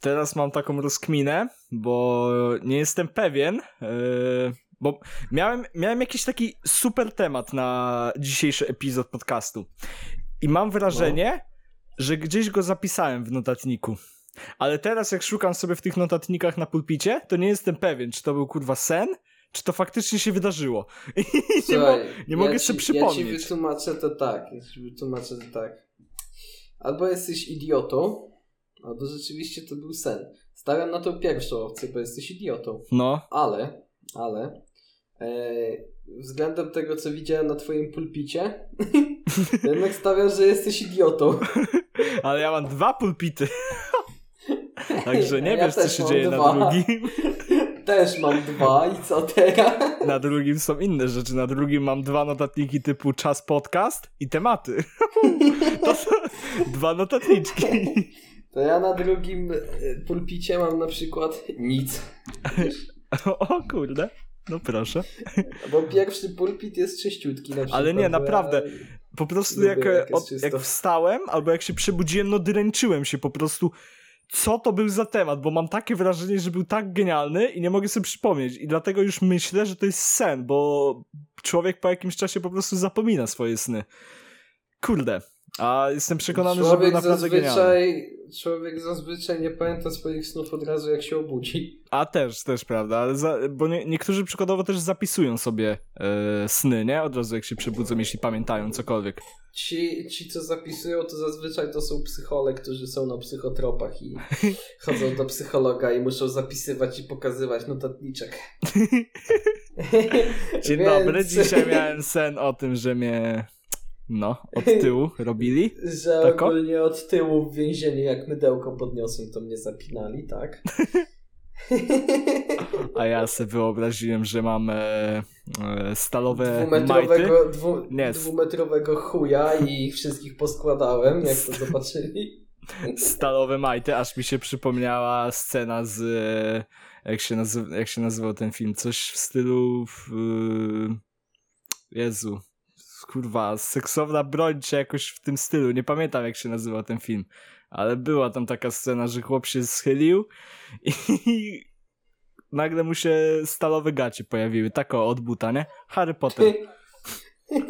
teraz mam taką rozkminę, bo nie jestem pewien, yy, bo miałem, miałem jakiś taki super temat na dzisiejszy epizod podcastu. I mam wrażenie, no. że gdzieś go zapisałem w notatniku. Ale teraz jak szukam sobie w tych notatnikach na pulpicie, to nie jestem pewien, czy to był kurwa sen, czy to faktycznie się wydarzyło. I nie, mo nie mogę sobie przypomnieć. Ja ci wytłumaczę to tak. Ja ci wytłumaczę to tak. Albo jesteś idiotą, albo rzeczywiście to był sen. Stawiam na to pierwszą opcję, bo jesteś idiotą. No. Ale, ale e, względem tego, co widziałem na twoim pulpicie, jednak stawiam, że jesteś idiotą. ale ja mam dwa pulpity. Także nie ja wiesz, co się dzieje dwa. na drugim. Też mam dwa i co teraz? Na drugim są inne rzeczy. Na drugim mam dwa notatniki typu czas podcast i tematy. To są dwa notatniczki. To ja na drugim e, pulpicie mam na przykład nic. O kurde. No proszę. Bo pierwszy pulpit jest czyściutki na przykład. Ale nie, naprawdę. Po prostu jak, jak, od, jak wstałem, albo jak się przebudziłem, no dręczyłem się po prostu co to był za temat, bo mam takie wrażenie, że był tak genialny i nie mogę sobie przypomnieć. I dlatego już myślę, że to jest sen, bo człowiek po jakimś czasie po prostu zapomina swoje sny. Kurde. A jestem przekonany, człowiek że był naprawdę zazwyczaj, genialny. Człowiek zazwyczaj nie pamięta swoich snów od razu, jak się obudzi. A też, też prawda, ale za, bo nie, niektórzy przykładowo też zapisują sobie e, sny, nie? Od razu jak się przebudzą, jeśli pamiętają cokolwiek. Ci, ci, co zapisują, to zazwyczaj to są psychole, którzy są na psychotropach i chodzą do psychologa i muszą zapisywać i pokazywać notatniczek. Dzień Więc... dobry, dzisiaj miałem sen o tym, że mnie no, od tyłu robili? Że Tako? ogólnie od tyłu w więzieniu, jak mydełko podniosłem, to mnie zapinali, tak? A ja sobie wyobraziłem, że mam e, e, stalowe dwumetrowego, majty. Dwu, Nie. Dwumetrowego chuja i ich wszystkich poskładałem, jak to zobaczyli. Stalowe majty, aż mi się przypomniała scena z... E, jak się, nazywa, jak się nazywał ten film? Coś w stylu... W, Jezu kurwa, seksowna broń, czy jakoś w tym stylu. Nie pamiętam, jak się nazywa ten film. Ale była tam taka scena, że chłop się schylił i nagle mu się stalowe gacie pojawiły. Tako od buta, nie? Harry Potter.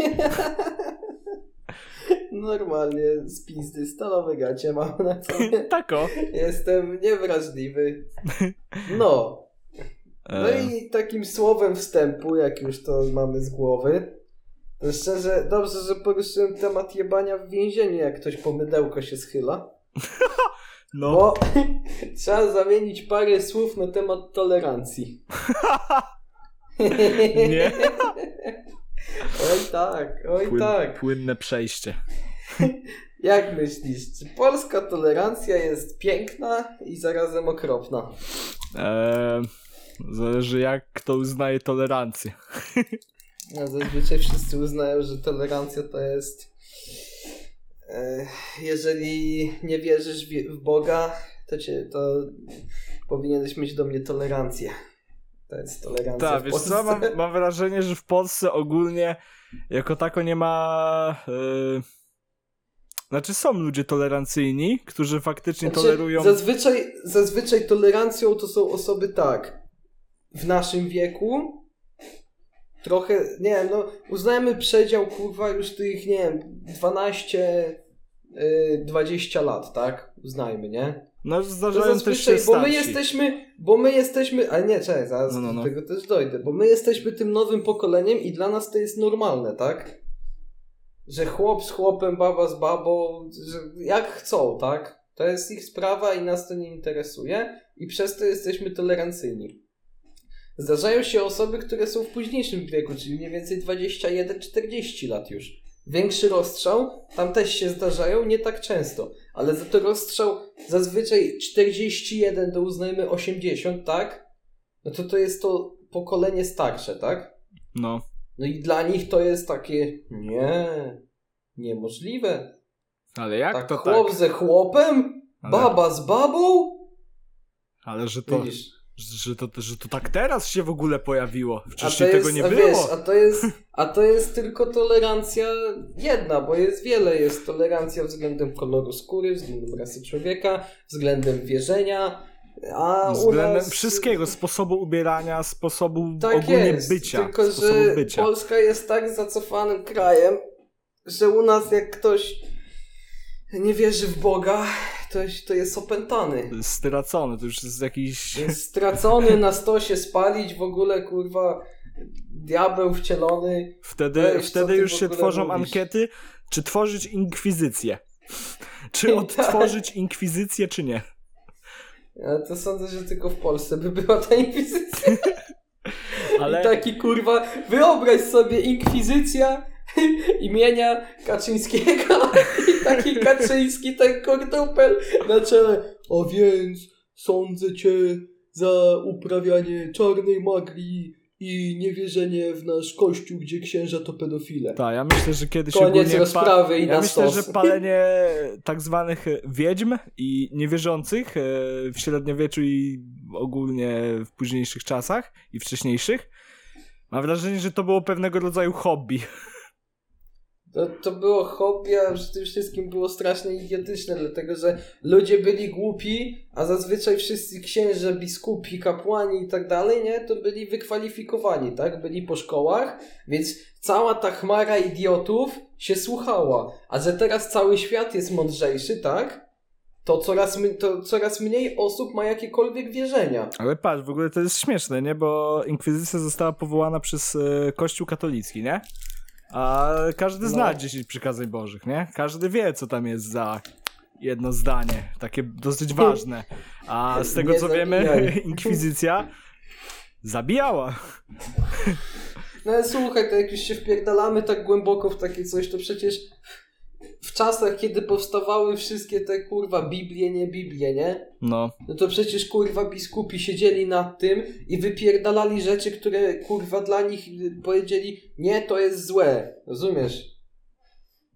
Normalnie z pizdy stalowe gacie mam na sobie. Tako. Jestem niewrażliwy. No. No e. i takim słowem wstępu, jak już to mamy z głowy, Szczerze, dobrze, że poruszyłem temat jebania w więzieniu, jak ktoś po mydełko się schyla. No. Bo trzeba zamienić parę słów na temat tolerancji. Nie. Oj tak, oj Płyn, tak. Płynne przejście. Jak myślisz, czy polska tolerancja jest piękna i zarazem okropna? Eee, zależy jak kto uznaje tolerancję. No, zazwyczaj wszyscy uznają, że tolerancja to jest. E, jeżeli nie wierzysz w Boga, to, cię, to powinieneś mieć do mnie tolerancję. To jest tolerancja. Tak, wiesz co, mam, mam, wrażenie, że w Polsce ogólnie jako tako nie ma. Yy... Znaczy są ludzie tolerancyjni, którzy faktycznie znaczy, tolerują. Zazwyczaj, zazwyczaj tolerancją to są osoby tak. W naszym wieku, trochę, nie wiem, no uznajmy przedział, kurwa, już tych, nie wiem, 12, yy, 20 lat, tak? Uznajmy, nie? No zdarzają też się bo my jesteśmy, bo my jesteśmy, ale nie, czekaj, zaraz no, no, no. do tego też dojdę, bo my jesteśmy tym nowym pokoleniem i dla nas to jest normalne, tak? Że chłop z chłopem, baba z babą, że jak chcą, tak? To jest ich sprawa i nas to nie interesuje i przez to jesteśmy tolerancyjni. Zdarzają się osoby, które są w późniejszym wieku, czyli mniej więcej 21-40 lat już. Większy rozstrzał, tam też się zdarzają, nie tak często, ale za to rozstrzał zazwyczaj 41 do uznajmy 80, tak? No to to jest to pokolenie starsze, tak? No. No i dla nich to jest takie, nie, niemożliwe. Ale jak tak to chłop tak? ze chłopem? Ale... Baba z babą? Ale że to... Widzisz? Że to, że to tak teraz się w ogóle pojawiło. Wcześniej tego nie było. Wiesz, a, to jest, a to jest tylko tolerancja jedna, bo jest wiele. Jest tolerancja względem koloru skóry, względem rasy człowieka, względem wierzenia. A względem nas... wszystkiego, sposobu ubierania, sposobu tak ogólnie jest, bycia. Tylko, że bycia. Polska jest tak zacofanym krajem, że u nas jak ktoś nie wierzy w Boga, to, to jest opętany. Stracony, to już jest jakiś... Jest stracony, na stosie spalić, w ogóle kurwa diabeł wcielony. Wtedy, Weź, wtedy już się tworzą mówisz? ankiety, czy tworzyć inkwizycję. Czy odtworzyć inkwizycję, czy nie. Ja to sądzę, że tylko w Polsce by była ta inkwizycja. Ale... I taki kurwa, wyobraź sobie inkwizycja imienia Kaczyńskiego taki Kaczyński, ten kordupel na czele. A więc sądzę cię za uprawianie czarnej magii i niewierzenie w nasz kościół, gdzie księża to pedofile. Tak, ja myślę, że kiedyś Koniec rozprawy i ja myślę, że palenie tak zwanych wiedźm i niewierzących e, w średniowieczu i ogólnie w późniejszych czasach i wcześniejszych mam wrażenie, że to było pewnego rodzaju hobby. To, to było hobby, a przy tym wszystkim było strasznie idiotyczne, dlatego że ludzie byli głupi, a zazwyczaj wszyscy księże, biskupi, kapłani i tak dalej, nie, to byli wykwalifikowani, tak? Byli po szkołach, więc cała ta chmara idiotów się słuchała. A że teraz cały świat jest mądrzejszy, tak? to coraz, to coraz mniej osób ma jakiekolwiek wierzenia. Ale patrz, w ogóle to jest śmieszne, nie? Bo inkwizycja została powołana przez e, Kościół katolicki, nie? A każdy no. zna 10 przykazań bożych, nie? Każdy wie, co tam jest za jedno zdanie, takie dosyć ważne. A z tego, co zabijaj. wiemy, inkwizycja zabijała. No ale słuchaj, to jak już się wpierdalamy tak głęboko w takie coś, to przecież w czasach, kiedy powstawały wszystkie te kurwa Biblie, nie Biblie, nie? No. No to przecież kurwa biskupi siedzieli nad tym i wypierdalali rzeczy, które kurwa dla nich powiedzieli, nie, to jest złe. Rozumiesz?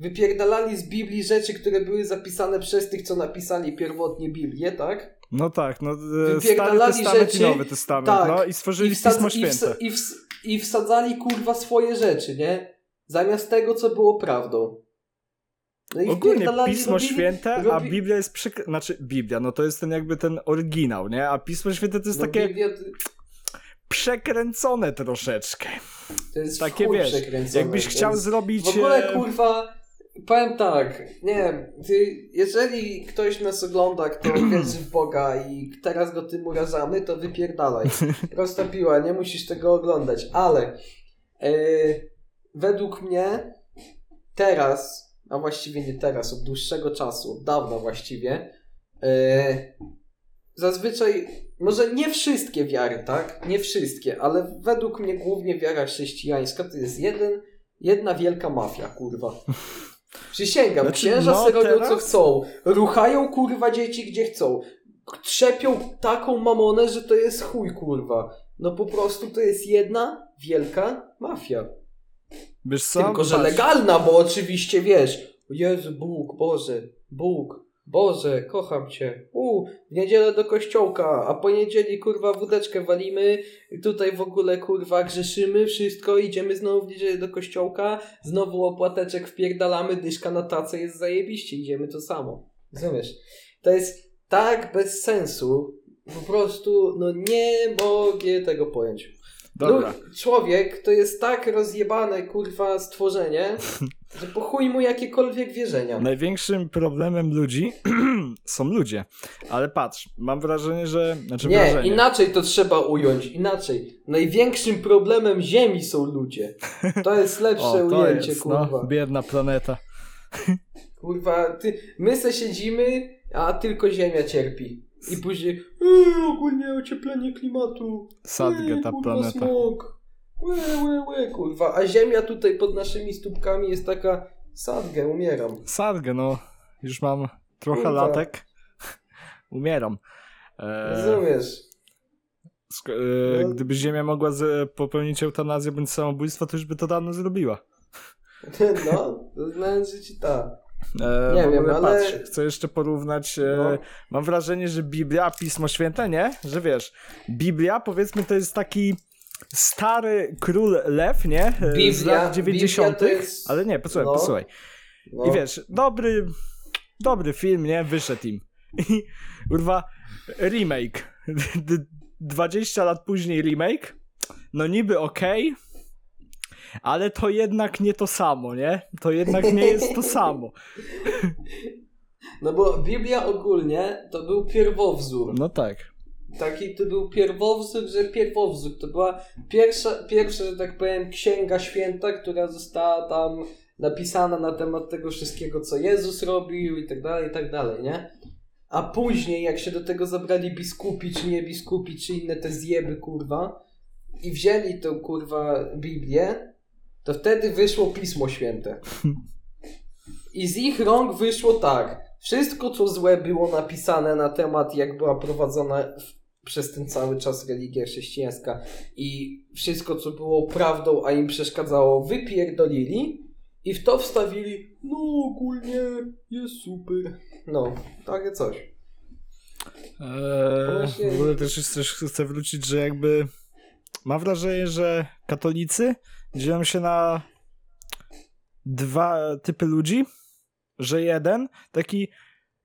Wypierdalali z Biblii rzeczy, które były zapisane przez tych, co napisali pierwotnie Biblię, tak? No tak, no e, Stary Testament rzeczy, i Nowy Testament, tak, no i stworzyli i Pismo Święte. I wsadzali kurwa swoje rzeczy, nie? Zamiast tego, co było prawdą. No Ogólnie Pismo robili, Święte, robi... a Biblia jest przek... Znaczy, Biblia, no to jest ten jakby ten oryginał, nie? A Pismo Święte to jest no takie... Biblia... Przekręcone troszeczkę. To jest takie, wiesz, jakbyś chciał zrobić... W ogóle, e, kurwa, powiem tak, nie wiem, jeżeli ktoś nas ogląda, kto wierzy w Boga i teraz go tym urażamy, to wypierdalaj. Roztopiła, nie musisz tego oglądać, ale yy, według mnie teraz a właściwie nie teraz, od dłuższego czasu, od dawna właściwie, yy, zazwyczaj, może nie wszystkie wiary, tak? Nie wszystkie, ale według mnie głównie wiara chrześcijańska to jest jeden, jedna wielka mafia, kurwa. Przysięgam, znaczy, księża no, robią teraz? co chcą, ruchają kurwa dzieci gdzie chcą, trzepią taką mamonę, że to jest chuj kurwa. No po prostu to jest jedna wielka mafia. Wiesz co? Tylko, że legalna, bo oczywiście wiesz, Jezu, Bóg, Boże, Bóg, Boże, kocham Cię. U, w niedzielę do kościołka, a po niedzieli kurwa wódeczkę walimy, tutaj w ogóle kurwa grzeszymy, wszystko, idziemy znowu w niedzielę do kościołka, znowu opłateczek wpierdalamy, dyszka na tacę jest zajebiście, idziemy to samo. Rozumiesz? To jest tak bez sensu, po prostu, no nie mogę tego pojąć. Dobra. człowiek to jest tak rozjebane, kurwa, stworzenie, że po chuj mu jakiekolwiek wierzenia. Największym problemem ludzi są ludzie. Ale patrz, mam wrażenie, że... Znaczy Nie, wrażenie. inaczej to trzeba ująć, inaczej. Największym problemem Ziemi są ludzie. To jest lepsze o, to ujęcie, jest, no, kurwa. No, biedna planeta. Kurwa, ty, my se siedzimy, a tylko Ziemia cierpi. I później eee, ogólnie ocieplenie klimatu. Sadgę ta planeta. Smog. Łe, łe, łe, kurwa. A ziemia tutaj pod naszymi stópkami jest taka sadgę, umieram. Sadgę, no. Już mam trochę kurwa. latek. umieram. E... Rozumiesz. E, no. Gdyby Ziemia mogła popełnić eutanazję bądź samobójstwo, to już by to dawno zrobiła. No, to znając, że ci tak. E, nie wiem, ale... Patrz, chcę jeszcze porównać. E, no. Mam wrażenie, że Biblia, Pismo Święte, nie? Że wiesz, Biblia powiedzmy to jest taki stary król lew, nie? E, Biblia, Z lat 90. Jest... Ale nie, posłuchaj, no. posłuchaj. No. I wiesz, dobry, dobry film, nie? Wyszedł im. I kurwa, remake. 20 lat później remake. No niby okej, okay, ale to jednak nie to samo, nie? To jednak nie jest to samo. No bo Biblia ogólnie to był pierwowzór. No tak. Taki to był pierwowzór, że pierwowzór. To była pierwsza, pierwsza, że tak powiem, księga święta, która została tam napisana na temat tego wszystkiego, co Jezus robił i tak dalej, i tak dalej, nie? A później, jak się do tego zabrali biskupi, czy nie biskupi, czy inne te zjeby, kurwa, i wzięli tą, kurwa, Biblię, to wtedy wyszło Pismo Święte. I z ich rąk wyszło tak. Wszystko, co złe było napisane na temat, jak była prowadzona przez ten cały czas religia chrześcijańska i wszystko, co było prawdą, a im przeszkadzało, wypierdolili i w to wstawili, no ogólnie jest super. No, takie coś. Eee, Właśnie... W ogóle też, też chcę wrócić, że jakby mam wrażenie, że katolicy dzielą się na dwa typy ludzi, że jeden taki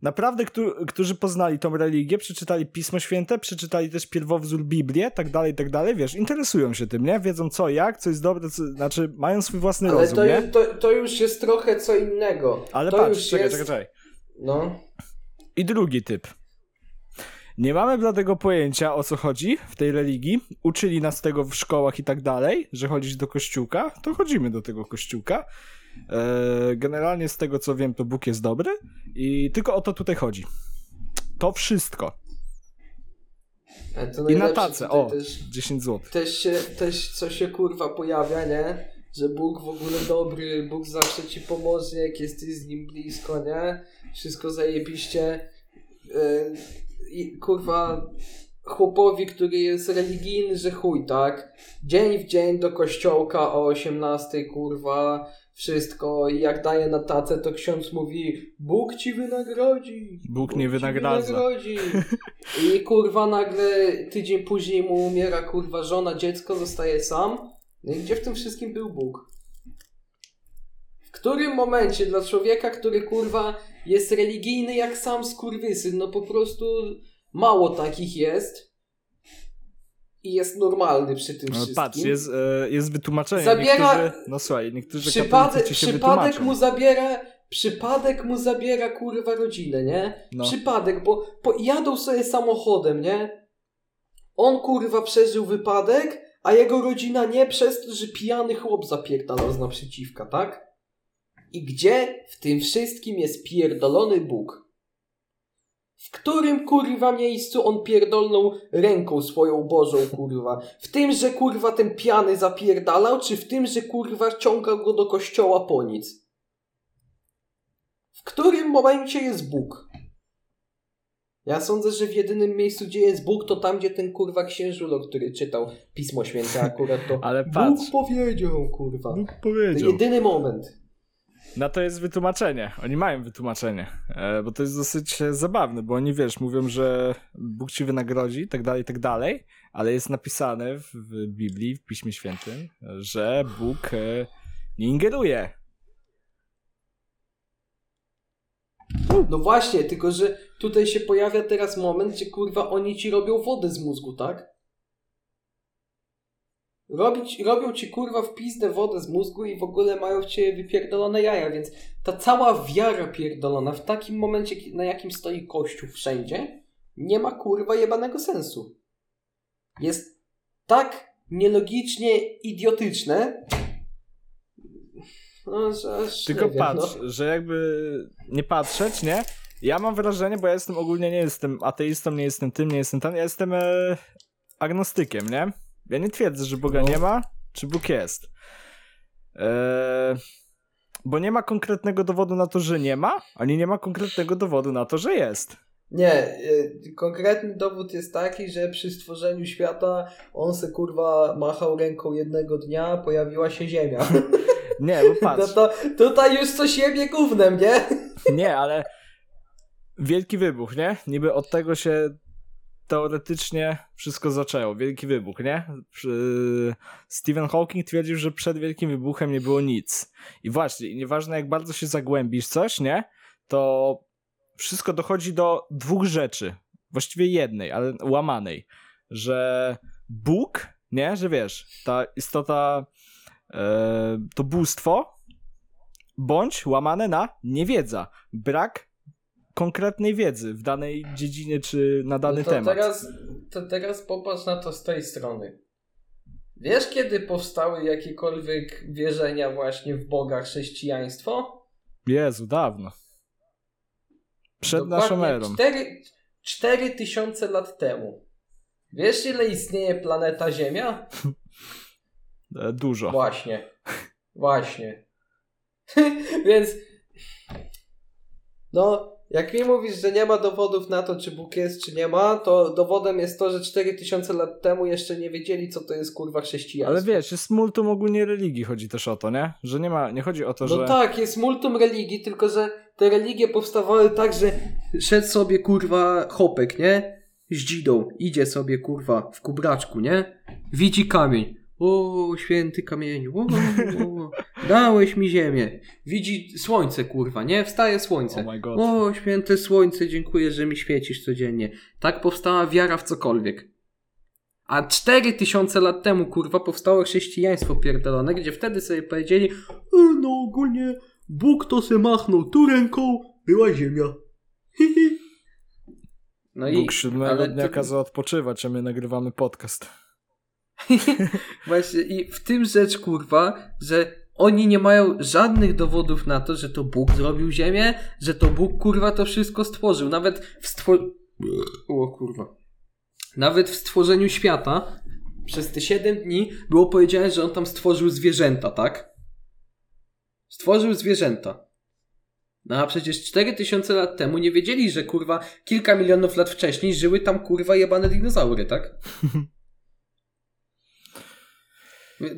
naprawdę, którzy poznali tą religię, przeczytali Pismo Święte, przeczytali też pierwowzór Biblię, tak dalej, tak dalej, wiesz, interesują się tym, nie? Wiedzą co, jak, co jest dobre, co, znaczy mają swój własny Ale rozum, to, nie? To, to już jest trochę co innego. Ale to patrz, czekaj, jest... czekaj, czekaj. No. I drugi typ. Nie mamy bladego pojęcia o co chodzi w tej religii. Uczyli nas tego w szkołach i tak dalej, że chodzić do kościółka, to chodzimy do tego kościółka. Eee, generalnie z tego co wiem, to Bóg jest dobry i tylko o to tutaj chodzi. To wszystko. I na tacę, o, też, 10 zł. Też, się, też co się kurwa pojawia, nie? Że Bóg w ogóle dobry, Bóg zawsze ci pomoże, jak jesteś z Nim blisko, nie? Wszystko zajebiście. Kurwa chłopowi, który jest religijny, że chuj, tak? Dzień w dzień do kościołka o 18, kurwa, wszystko. I jak daje na tacę, to ksiądz mówi Bóg ci wynagrodzi. Bóg, Bóg nie wynagradza. Wynagrodzi. I kurwa nagle tydzień później mu umiera kurwa żona, dziecko, zostaje sam. No i gdzie w tym wszystkim był Bóg? W którym momencie dla człowieka, który kurwa jest religijny jak sam skurwysyn, no po prostu mało takich jest i jest normalny przy tym no, wszystkim. Patrz, jest, e, jest wytłumaczenie. Zabiera, niektórzy, no słuchaj, niektórzy przypadek, się przypadek mu zabiera przypadek mu zabiera kurwa rodzinę, nie? No. Przypadek, bo, bo jadą sobie samochodem, nie? On kurwa przeżył wypadek, a jego rodzina nie przez to, że pijany chłop zapierdalał z naprzeciwka, tak? I gdzie w tym wszystkim jest pierdolony Bóg? W którym kurwa miejscu on pierdolnął ręką swoją Bożą kurwa? W tym, że kurwa ten piany zapierdalał, czy w tym, że kurwa ciągał go do kościoła po nic? W którym momencie jest Bóg? Ja sądzę, że w jedynym miejscu, gdzie jest Bóg, to tam, gdzie ten kurwa księżulo, który czytał Pismo Święte akurat to Ale patrz. Bóg powiedział, kurwa. Bóg powiedział. To jedyny moment. Na to jest wytłumaczenie. Oni mają wytłumaczenie, e, bo to jest dosyć e, zabawne, bo oni, wiesz, mówią, że Bóg ci wynagrodzi, tak dalej, tak dalej, ale jest napisane w, Biblii, w Piśmie Świętym, że Bóg e, nie ingeruje. No właśnie, tylko że tutaj się pojawia teraz moment, gdzie kurwa oni ci robią wodę z mózgu, tak? Robić, robią ci kurwa w pizdę wodę z mózgu i w ogóle mają w ciebie wypierdolone jaja, więc ta cała wiara pierdolona w takim momencie, na jakim stoi kościół wszędzie, nie ma kurwa jebanego sensu. Jest tak nielogicznie idiotyczne, no, że Tylko wiem, patrz, no. że jakby nie patrzeć, nie? Ja mam wrażenie, bo ja jestem ogólnie nie jestem ateistą, nie jestem tym, nie jestem tam, ja jestem e, agnostykiem, nie? Ja nie twierdzę, że Boga no. nie ma, czy Bóg jest. Eee, bo nie ma konkretnego dowodu na to, że nie ma, ani nie ma konkretnego dowodu na to, że jest. Nie, e, konkretny dowód jest taki, że przy stworzeniu świata on se kurwa machał ręką jednego dnia, pojawiła się Ziemia. Nie, bo patrz. No to tutaj już coś jebie gównem, nie? Nie, ale wielki wybuch, nie? Niby od tego się teoretycznie wszystko zaczęło. Wielki wybuch, nie? Stephen Hawking twierdził, że przed wielkim wybuchem nie było nic. I właśnie, nieważne jak bardzo się zagłębisz coś, nie? To wszystko dochodzi do dwóch rzeczy. Właściwie jednej, ale łamanej. Że Bóg, nie? Że wiesz, ta istota, e, to bóstwo, bądź łamane na niewiedza. Brak konkretnej wiedzy w danej dziedzinie czy na dany no to temat. Teraz, to teraz popatrz na to z tej strony. Wiesz, kiedy powstały jakiekolwiek wierzenia właśnie w Boga chrześcijaństwo? Jezu, dawno. Przed Dokładnie naszą erą. 4, 4 tysiące lat temu. Wiesz, ile istnieje planeta Ziemia? E, dużo. Właśnie. Właśnie. Więc. No, jak mi mówisz, że nie ma dowodów na to, czy Bóg jest, czy nie ma, to dowodem jest to, że 4000 lat temu jeszcze nie wiedzieli, co to jest kurwa chrześcijaństwo. Ale wiesz, jest multum ogólnie religii, chodzi też o to, nie? Że nie ma, nie chodzi o to, no że... No tak, jest multum religii, tylko że te religie powstawały tak, że szedł sobie kurwa chopek, nie? Z dzidą, idzie sobie kurwa w kubraczku, nie? Widzi kamień. O, święty kamieniu, o, o, dałeś mi ziemię. Widzi słońce, kurwa, nie? Wstaje słońce. Oh. O, święte słońce, dziękuję, że mi świecisz codziennie. Tak powstała wiara w cokolwiek. A 4000 lat temu, kurwa, powstało chrześcijaństwo pierdolone, gdzie wtedy sobie powiedzieli, e, no ogólnie Bóg to se machnął tu ręką, była ziemia. No Bóg i, siódmego dnia to... kazał odpoczywać, a my nagrywamy podcast. Właśnie i w tym rzecz, kurwa, że oni nie mają żadnych dowodów na to, że to Bóg zrobił ziemię, że to Bóg, kurwa, to wszystko stworzył. Nawet w stworzeniu... O kurwa. Nawet w stworzeniu świata przez te 7 dni było powiedziane, że on tam stworzył zwierzęta, tak? Stworzył zwierzęta. No a przecież 4000 lat temu nie wiedzieli, że kurwa kilka milionów lat wcześniej żyły tam kurwa jebane dinozaury, tak?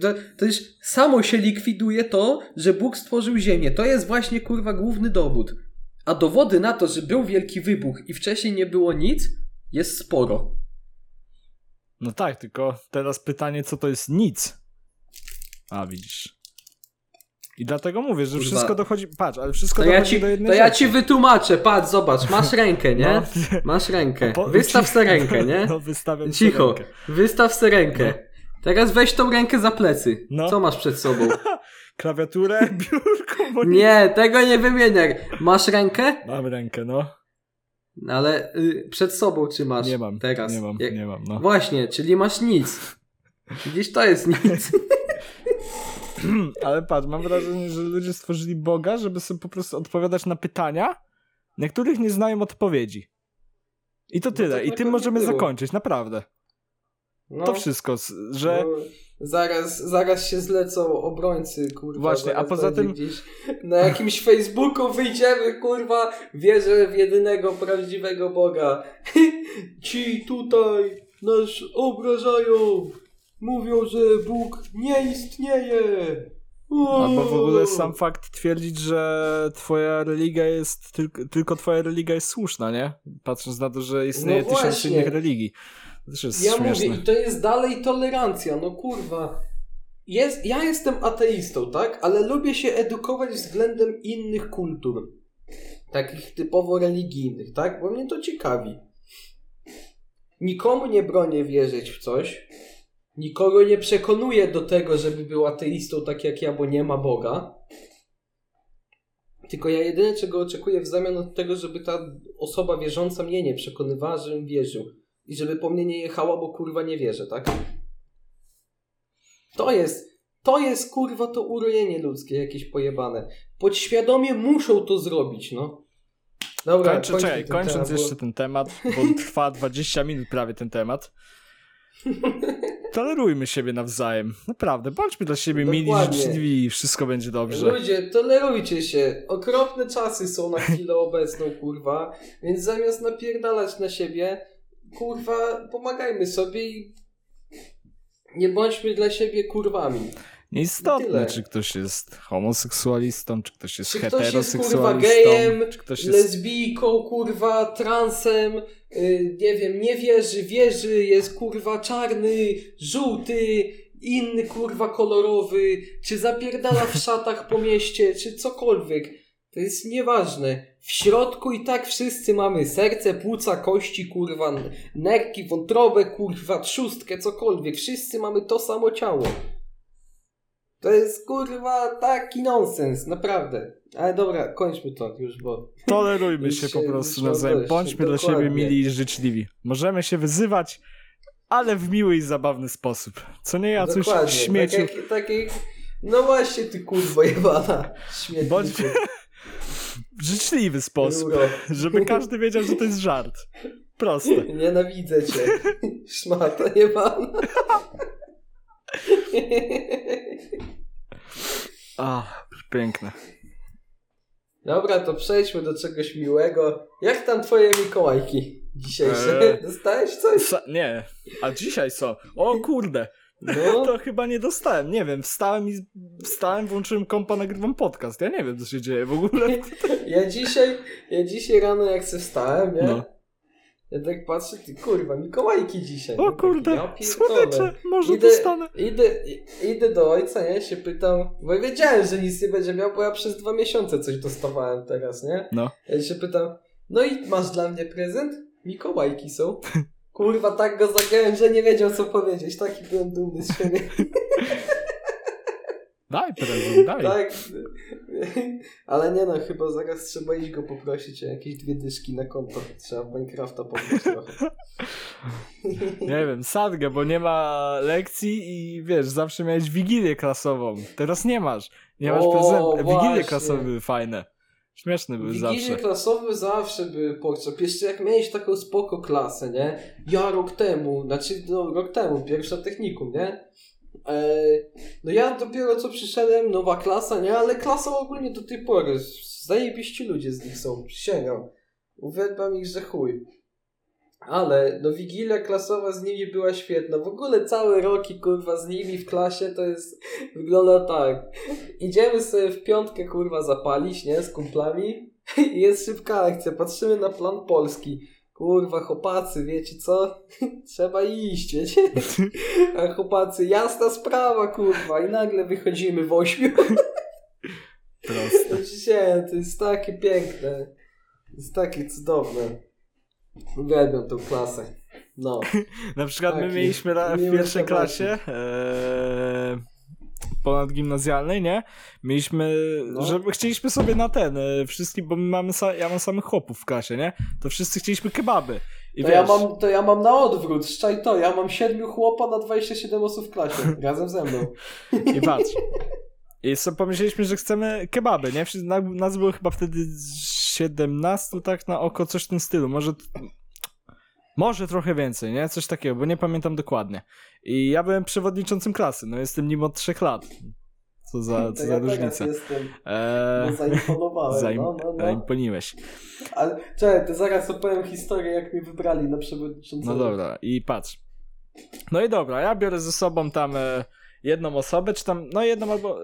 To, to już samo się likwiduje to, że Bóg stworzył Ziemię. To jest właśnie kurwa główny dowód. A dowody na to, że był wielki wybuch i wcześniej nie było nic, jest sporo. No tak, tylko teraz pytanie, co to jest nic? A, widzisz. I dlatego mówię, że Kurwa. wszystko dochodzi. Patrz, ale wszystko to dochodzi ja ci, do jednej To rzeczy. ja ci wytłumaczę, patrz, zobacz, masz rękę, nie? No. Masz rękę. Wystaw sobie rękę, nie? No, wystawiam Cicho, rękę. wystaw sobie rękę. Teraz weź tą rękę za plecy. No. Co masz przed sobą? Klawiaturę, biurko, monitor. Nie, tego nie wymieniaj. Masz rękę? Mam rękę, no. Ale y, przed sobą czy masz? Nie mam. Teraz. Nie mam, Jak... nie mam, no. Właśnie, czyli masz nic. Widzisz, to jest nic. Ale patrz, mam wrażenie, że ludzie stworzyli Boga, żeby sobie po prostu odpowiadać na pytania, na których nie znają odpowiedzi. I to no tyle. I tym możemy zakończyć, naprawdę. No, to wszystko, że... No, zaraz, zaraz się zlecą obrońcy, kurwa. Właśnie, a poza tym... Gdzieś na jakimś Facebooku wyjdziemy, kurwa, wierzę w jedynego prawdziwego Boga. Ci tutaj nas obrażają. Mówią, że Bóg nie istnieje. Albo w ogóle sam fakt twierdzić, że twoja religia jest, tylko, tylko twoja religia jest słuszna, nie? Patrząc na to, że istnieje no tysiąc innych religii. To też jest ja śmieszne. mówię, i to jest dalej tolerancja, no kurwa. Jest, ja jestem ateistą, tak? Ale lubię się edukować względem innych kultur. Takich typowo religijnych, tak? Bo mnie to ciekawi. Nikomu nie bronię wierzyć w coś, Nikogo nie przekonuje do tego, żeby był ateistą tak jak ja, bo nie ma Boga. Tylko ja jedyne, czego oczekuję w zamian od tego, żeby ta osoba wierząca mnie nie przekonywała, żebym wierzył. I żeby po mnie nie jechała, bo kurwa nie wierzę, tak? To jest, to jest kurwa to urojenie ludzkie jakieś pojebane. Podświadomie muszą to zrobić, no. Dobra, Kończę, czekaj, kończąc temat, jeszcze bo... ten temat, bo trwa 20 minut prawie ten temat. Tolerujmy siebie nawzajem. Naprawdę, bądźmy dla siebie mili, życzliwi i wszystko będzie dobrze. Ludzie, tolerujcie się. Okropne czasy są na chwilę obecną, kurwa. Więc zamiast napierdalać na siebie, kurwa, pomagajmy sobie i nie bądźmy dla siebie kurwami. Nieistotne, czy ktoś jest homoseksualistą, czy ktoś jest czy heteroseksualistą, ktoś jest, kurwa, gejem, czy ktoś jest lesbijką, kurwa, transem, yy, nie wiem, nie wierzy, wierzy, jest kurwa czarny, żółty, inny kurwa kolorowy, czy zapierdala w szatach po mieście, czy cokolwiek. To jest nieważne. W środku i tak wszyscy mamy serce, płuca, kości, kurwa, nerki, wątrobę, kurwa, trzustkę, cokolwiek. Wszyscy mamy to samo ciało. To jest kurwa taki nonsens, naprawdę. Ale dobra, kończmy to już, bo. Tolerujmy się po prostu nawzajem. Bądźmy dla siebie mili i życzliwi. Możemy się wyzywać, ale w miły i zabawny sposób. Co nie ja coś śmieciu. Tak jak, tak jak... No właśnie, ty kurwa jebana. Śmietniku. Bądź życzliwy sposób, żeby każdy wiedział, że to jest żart. Proste. Nienawidzę cię. Szmata jebana. Ach, piękne. Dobra, to przejdźmy do czegoś miłego. Jak tam twoje Mikołajki dzisiejsze? Eee, Dostałeś coś? nie, a dzisiaj co? O kurde. No. To chyba nie dostałem, nie wiem, wstałem i wstałem, włączyłem kompa, nagrywam podcast. Ja nie wiem, co się dzieje w ogóle. Ja dzisiaj, ja dzisiaj rano jak się wstałem, nie? No. Ja tak patrzę, ty kurwa, Mikołajki dzisiaj. O kurde, ja słodycze, może idę, dostanę. Idę, idę do ojca, nie, się pytam, bo ja wiedziałem, że nic nie będzie miał, bo ja przez dwa miesiące coś dostawałem teraz, nie? No. Ja się pytam, no i masz dla mnie prezent? Mikołajki są. Kurwa, tak go zagrałem, że nie wiedział co powiedzieć. Taki byłem dumny z siebie. Daj prezent, daj. Tak. Ale nie no, chyba zaraz trzeba iść go poprosić o jakieś dwie dyszki na konto. Trzeba w Minecrafta pograć trochę. Nie wiem, sadgę, bo nie ma lekcji i wiesz, zawsze miałeś wigilię klasową. Teraz nie masz. Nie masz prezent. Wigilie klasowe fajne. Śmieszny był zawsze. Wigilie klasowe zawsze były potrzeb. Jeszcze jak miałeś taką spoko klasę, nie? Ja rok temu, znaczy no, rok temu, pierwsza technikum, nie? E, no ja dopiero co przyszedłem, nowa klasa, nie? Ale klasa ogólnie do tej pory. Zajebiści ludzie z nich są, przysięgam. Uwielbiam ich, że chuj. Ale no Wigilia klasowa z nimi była świetna. W ogóle cały rok i kurwa z nimi w klasie to jest wygląda tak. Idziemy sobie w piątkę kurwa zapalić, nie? Z kumplami. I jest szybka akcja. Patrzymy na plan polski. Kurwa, chłopacy, wiecie co? Trzeba iść, wiecie? A chłopacy, jasna sprawa, kurwa. I nagle wychodzimy w ośmiu. Proste. To jest takie piękne. To jest takie cudowne. Uwielbiam tą klasę. No. Na przykład Taki. my mieliśmy w pierwszej klasie e, ponadgimnazjalnej, nie? Mieliśmy, no. że chcieliśmy sobie na ten, e, wszystkim, bo my mamy, ja mam samych chłopów w klasie, nie? To wszyscy chcieliśmy kebaby. I to, wiesz, ja mam, to ja mam na odwrót, szczaj to, ja mam siedmiu chłopa na 27 osób w klasie, razem ze mną. I patrz. I sobie pomyśleliśmy, że chcemy kebaby, nie? Nas było chyba wtedy 17 tak na oko, coś w tym stylu. Może, może trochę więcej, nie? Coś takiego, bo nie pamiętam dokładnie. I ja byłem przewodniczącym klasy, no jestem nim od 3 lat. Co za, co za ja różnica. Jestem. Eee, no, zaimponowałem. no, no, no. Zaimponiłeś. Ale czekaj, to zaraz opowiem historię, jak mnie wybrali na przewodniczącego. No dobra, i patrz. No i dobra, ja biorę ze sobą tam e, jedną osobę, czy tam, no jedną albo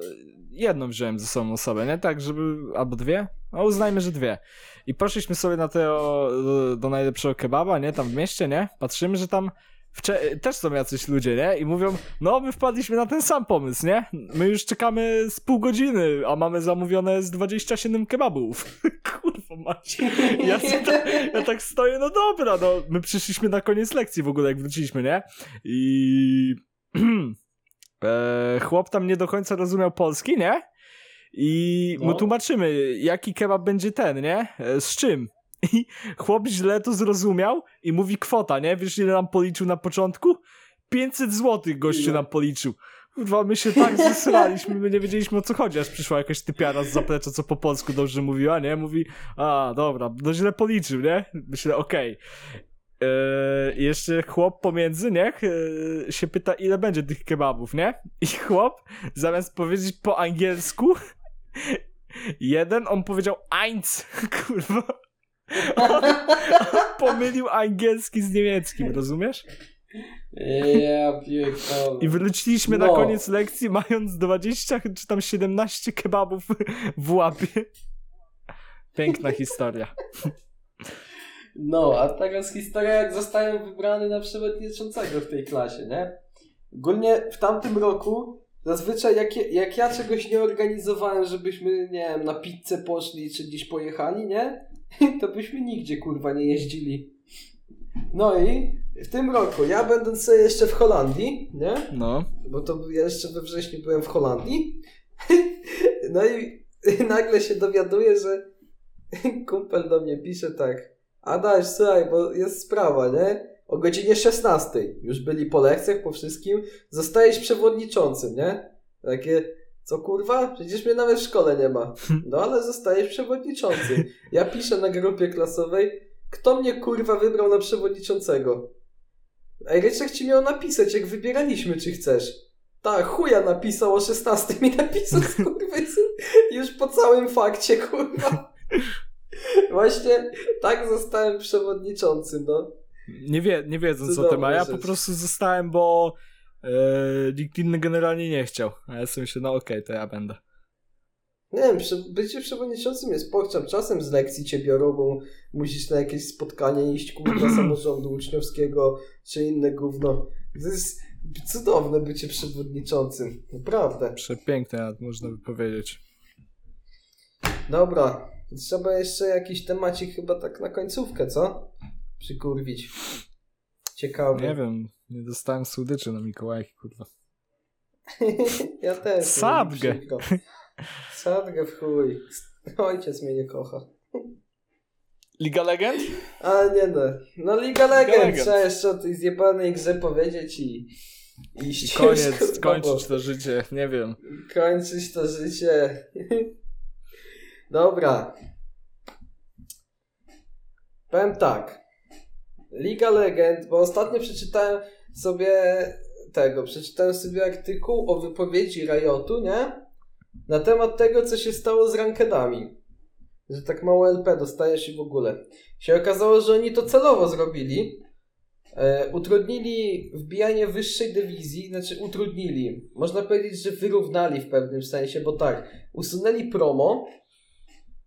jedną wziąłem ze sobą osobę, nie? Tak, żeby, albo dwie? No uznajmy, że dwie. I poszliśmy sobie na tego, do, do najlepszego kebaba, nie? Tam w mieście, nie? Patrzymy, że tam też są jacyś ludzie, nie? I mówią, no my wpadliśmy na ten sam pomysł, nie? My już czekamy z pół godziny, a mamy zamówione z 27 kebabów. Kurwa macie. Ja, ja tak stoję, no dobra, no my przyszliśmy na koniec lekcji w ogóle, jak wróciliśmy, nie? I... e, chłop tam nie do końca rozumiał polski, nie? I no. mu tłumaczymy, jaki kebab będzie ten, nie? E, z czym? I chłop źle to zrozumiał i mówi kwota, nie? Wiesz ile nam policzył na początku? 500 zł gościu nam policzył. Kurwa, my się tak zesraliśmy, my nie wiedzieliśmy o co chodzi, aż przyszła jakaś typiara z zaplecza, co po polsku dobrze mówiła, nie? Mówi, a, dobra, no źle policzył, nie? Myślę, okej. Okay. Yy, jeszcze chłop pomiędzy, nie? Yy, się pyta, ile będzie tych kebabów, nie? I chłop, zamiast powiedzieć po angielsku, jeden, on powiedział eins, kurwa. On, on pomylił angielski z niemieckim, rozumiesz? Ja pierdolę. I wróciliśmy no. na koniec lekcji mając 20 czy tam 17 kebabów w łapie. Piękna historia. No, a teraz historia jak zostałem wybrany na przewodniczącego w tej klasie, nie? Ogólnie w tamtym roku zazwyczaj jak, jak ja czegoś nie organizowałem, żebyśmy, nie wiem, na pizzę poszli czy gdzieś pojechali, nie? To byśmy nigdzie kurwa nie jeździli. No i w tym roku, ja będąc sobie jeszcze w Holandii, nie? No. Bo to ja jeszcze we wrześniu byłem w Holandii. No i nagle się dowiaduję, że kumpel do mnie pisze tak. Adaś, słuchaj, bo jest sprawa, nie? O godzinie 16. Już byli po lekcjach, po wszystkim. Zostajesz przewodniczącym, nie? Takie, co kurwa? Przecież mnie nawet w szkole nie ma. No ale zostajesz przewodniczącym. Ja piszę na grupie klasowej, kto mnie kurwa wybrał na przewodniczącego? Ej, Ryczek ci miał napisać, jak wybieraliśmy, czy chcesz. Tak, chuja napisał o 16 mi napisał, kurwa, już po całym fakcie, kurwa. Właśnie tak zostałem przewodniczący, no. Nie, wie, nie wiedząc o tym, a ja rzecz. po prostu zostałem, bo e, nikt inny generalnie nie chciał. A ja sobie myślę, no okej, okay, to ja będę. Nie wiem, bycie przewodniczącym jest pokczam. Czasem z lekcji cię biorą, bo musisz na jakieś spotkanie iść, kurwa, samorządu uczniowskiego, czy inne gówno. To jest cudowne bycie przewodniczącym. Naprawdę. Przepiękne, można by powiedzieć. Dobra, trzeba jeszcze jakiś temacik chyba tak na końcówkę, co? Przykurwić. Ciekawe. Nie wiem, nie dostałem słodyczy na Mikołajki, kurwa. ja też. Sadgę. Sadgę w chuj. Ojciec mnie nie kocha. Liga Legend? A nie no. No Liga Legend. Liga Legend. Trzeba jeszcze o tej zjebanej grze powiedzieć i iść. Koniec, kończyć to życie, nie wiem. Kończyć to życie. Dobra. Powiem tak. Liga Legend, bo ostatnio przeczytałem sobie tego, przeczytałem sobie artykuł o wypowiedzi Riotu, nie? Na temat tego, co się stało z rankedami. Że tak mało LP dostajesz i w ogóle. Się okazało, że oni to celowo zrobili. E, utrudnili wbijanie wyższej dywizji, znaczy utrudnili. Można powiedzieć, że wyrównali w pewnym sensie, bo tak, usunęli promo,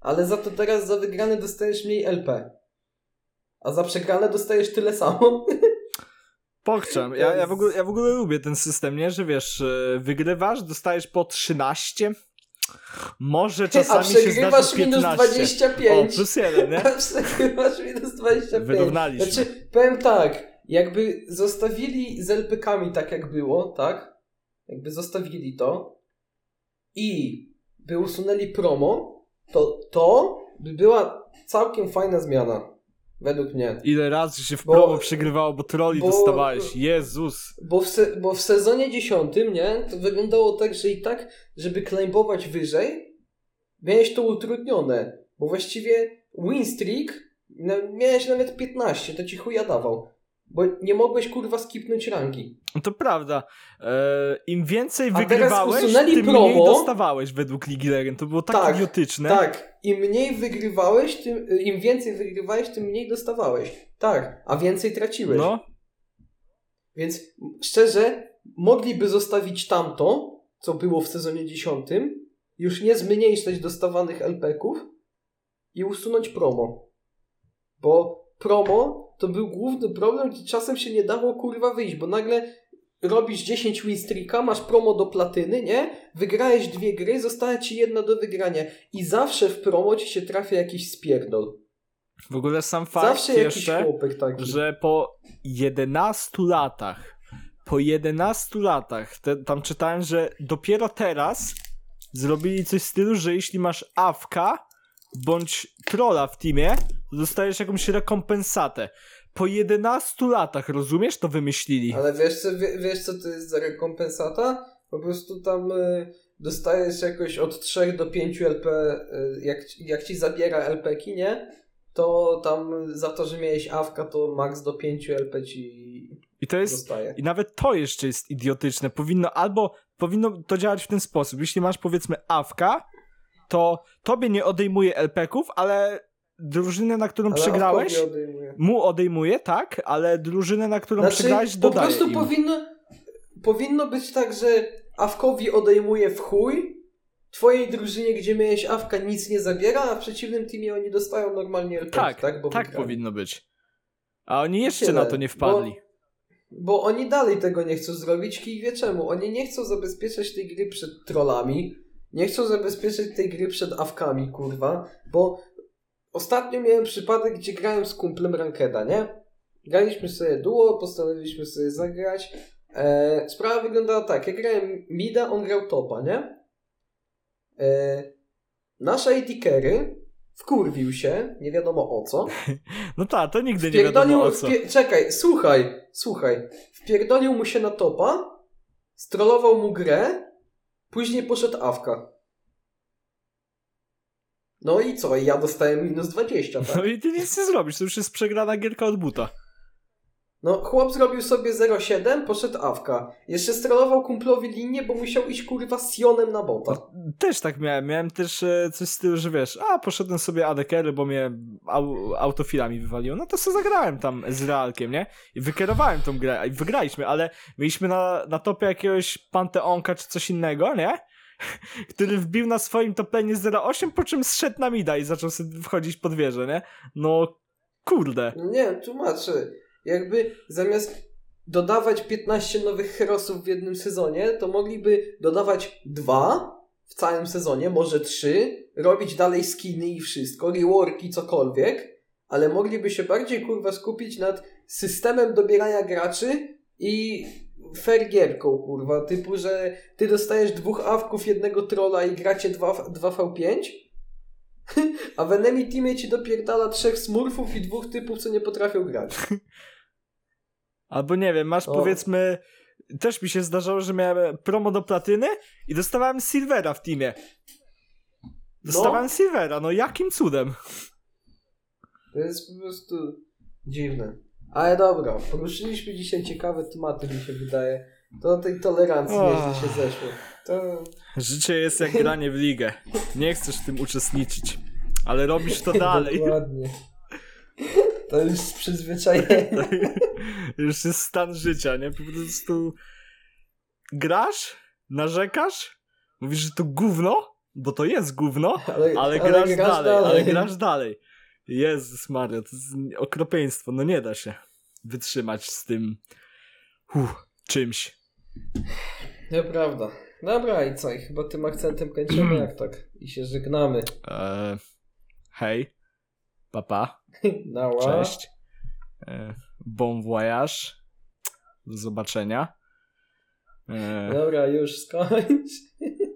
ale za to teraz za wygrane dostajesz mniej LP. A za przegrane dostajesz tyle samo. Pokczam. Ja, ja, w ogóle, ja w ogóle lubię ten system, nie? Że wiesz, e, wygrywasz, dostajesz po 13, może czasami się zdarzy 15. minus 25. O, plus jeden, nie? A przegrywasz minus 25. Wyrównaliśmy. Znaczy, powiem tak, jakby zostawili z LPK-ami tak jak było, tak? Jakby zostawili to i by usunęli promo, to to by była całkiem fajna zmiana. Według mnie. Ile razy się w bo, przegrywało, bo troli bo, dostawałeś. Jezus. Bo w, se, bo w sezonie dziesiątym, nie? To wyglądało tak, że i tak, żeby claimować wyżej, miałeś to utrudnione. Bo właściwie win streak no, miałeś nawet 15, to ci chuja dawał. Bo nie mogłeś kurwa skipnąć rangi. To prawda. Eee, Im więcej wygrywałeś, tym promo. mniej dostawałeś według Ligi Legend. To było tak, tak idiotyczne. Tak. Im mniej wygrywałeś, tym, im więcej wygrywałeś, tym mniej dostawałeś. Tak. A więcej traciłeś. No. Więc szczerze, mogliby zostawić tamto, co było w sezonie 10, już nie zmniejszać dostawanych LP-ków i usunąć promo. Bo promo to był główny problem, gdzie czasem się nie dało kurwa wyjść, bo nagle robisz 10 winstreaka, masz promo do platyny, nie? Wygrałeś dwie gry, została ci jedna do wygrania i zawsze w promo ci się trafia jakiś spierdol. W ogóle sam fakt zawsze jeszcze, że po 11 latach po 11 latach te, tam czytałem, że dopiero teraz zrobili coś w stylu, że jeśli masz awka bądź trolla w teamie, dostajesz jakąś rekompensatę. Po 11 latach, rozumiesz? To wymyślili. Ale wiesz co, wie, wiesz, co to jest za rekompensata? Po prostu tam y, dostajesz jakoś od 3 do 5 LP, y, jak, jak ci zabiera LP-ki, nie? To tam za to, że miałeś awka, to max do 5 LP ci i to jest. Dostaje. I nawet to jeszcze jest idiotyczne. Powinno albo powinno to działać w ten sposób. Jeśli masz powiedzmy awka, to tobie nie odejmuje LP-ków, ale drużynę, na którą ale przegrałeś, mu odejmuje, tak, ale drużynę, na którą znaczy, przegrałeś, dodaje Po prostu im. powinno, powinno być tak, że Awkowi odejmuje w chuj, twojej drużynie, gdzie miałeś Awka, nic nie zabiera, a w przeciwnym teamie oni dostają normalnie RPG, tak? Tak, tak powinno być. A oni jeszcze na to nie wpadli. Bo, bo oni dalej tego nie chcą zrobić, kij wie czemu. Oni nie chcą zabezpieczać tej gry przed trollami, nie chcą zabezpieczyć tej gry przed awkami, kurwa, bo ostatnio miałem przypadek, gdzie grałem z kumplem Rankeda, nie? Graliśmy sobie duo, postanowiliśmy sobie zagrać. E, sprawa wyglądała tak, ja grałem mida, on grał topa, nie? E, nasza AD carry wkurwił się, nie wiadomo o co. No tak, to nigdy nie wiadomo o co. Czekaj, słuchaj, słuchaj. Wpierdolił mu się na topa, strollował mu grę, później poszedł awka. No i co? Ja dostałem minus 20, tak? No i ty nic nie zrobisz, to już jest przegrana gierka od buta. No, chłop zrobił sobie 0,7, poszedł awka. Jeszcze strolował kumplowi linię, bo musiał iść kurwa z Sionem na bota. No, też tak miałem. Miałem też e, coś z tyłu, że wiesz, a poszedłem sobie adekery, bo mnie au, autofilami wywaliło. No to sobie zagrałem tam z Realkiem, nie? I wykierowałem tą grę i wygraliśmy, ale mieliśmy na, na topie jakiegoś Panteonka czy coś innego, nie? który wbił na swoim toplenie 0,8, po czym zszedł na mida i zaczął sobie wchodzić pod wieżę, nie? No, kurde. Nie, tłumaczę. Jakby zamiast dodawać 15 nowych herosów w jednym sezonie, to mogliby dodawać dwa w całym sezonie, może trzy, robić dalej skiny i wszystko, reworki, cokolwiek, ale mogliby się bardziej kurwa skupić nad systemem dobierania graczy i fair gierką, kurwa, typu, że ty dostajesz dwóch awków, jednego trolla i gracie 2, 2v5, a w enemy teamie ci dopierdala trzech smurfów i dwóch typów, co nie potrafią grać. Albo nie wiem, masz o. powiedzmy. Też mi się zdarzało, że miałem promo do platyny i dostawałem Silvera w teamie. Dostawałem no. Silvera, no jakim cudem? To jest po prostu dziwne. Ale dobra, poruszyliśmy dzisiaj ciekawe tematy, mi się wydaje. To tej tolerancji oh. nieźle się zeszło. To... Życie jest jak granie w ligę. Nie chcesz w tym uczestniczyć, ale robisz to dalej. Dokładnie. To już z przyzwyczajenia. Już jest stan życia, nie? Po prostu grasz, narzekasz, mówisz, że to gówno, bo to jest gówno, ale, ale, ale grasz, grasz dalej, dalej, ale grasz dalej. Jezus Maria, to jest okropieństwo, no nie da się wytrzymać z tym uh, czymś. Nieprawda. Dobra i co? I chyba tym akcentem kończymy jak tak i się żegnamy. Eee, hej, papa. Nała. Cześć. Eee, bon voyage. Do zobaczenia. Eee... Dobra, już skończ.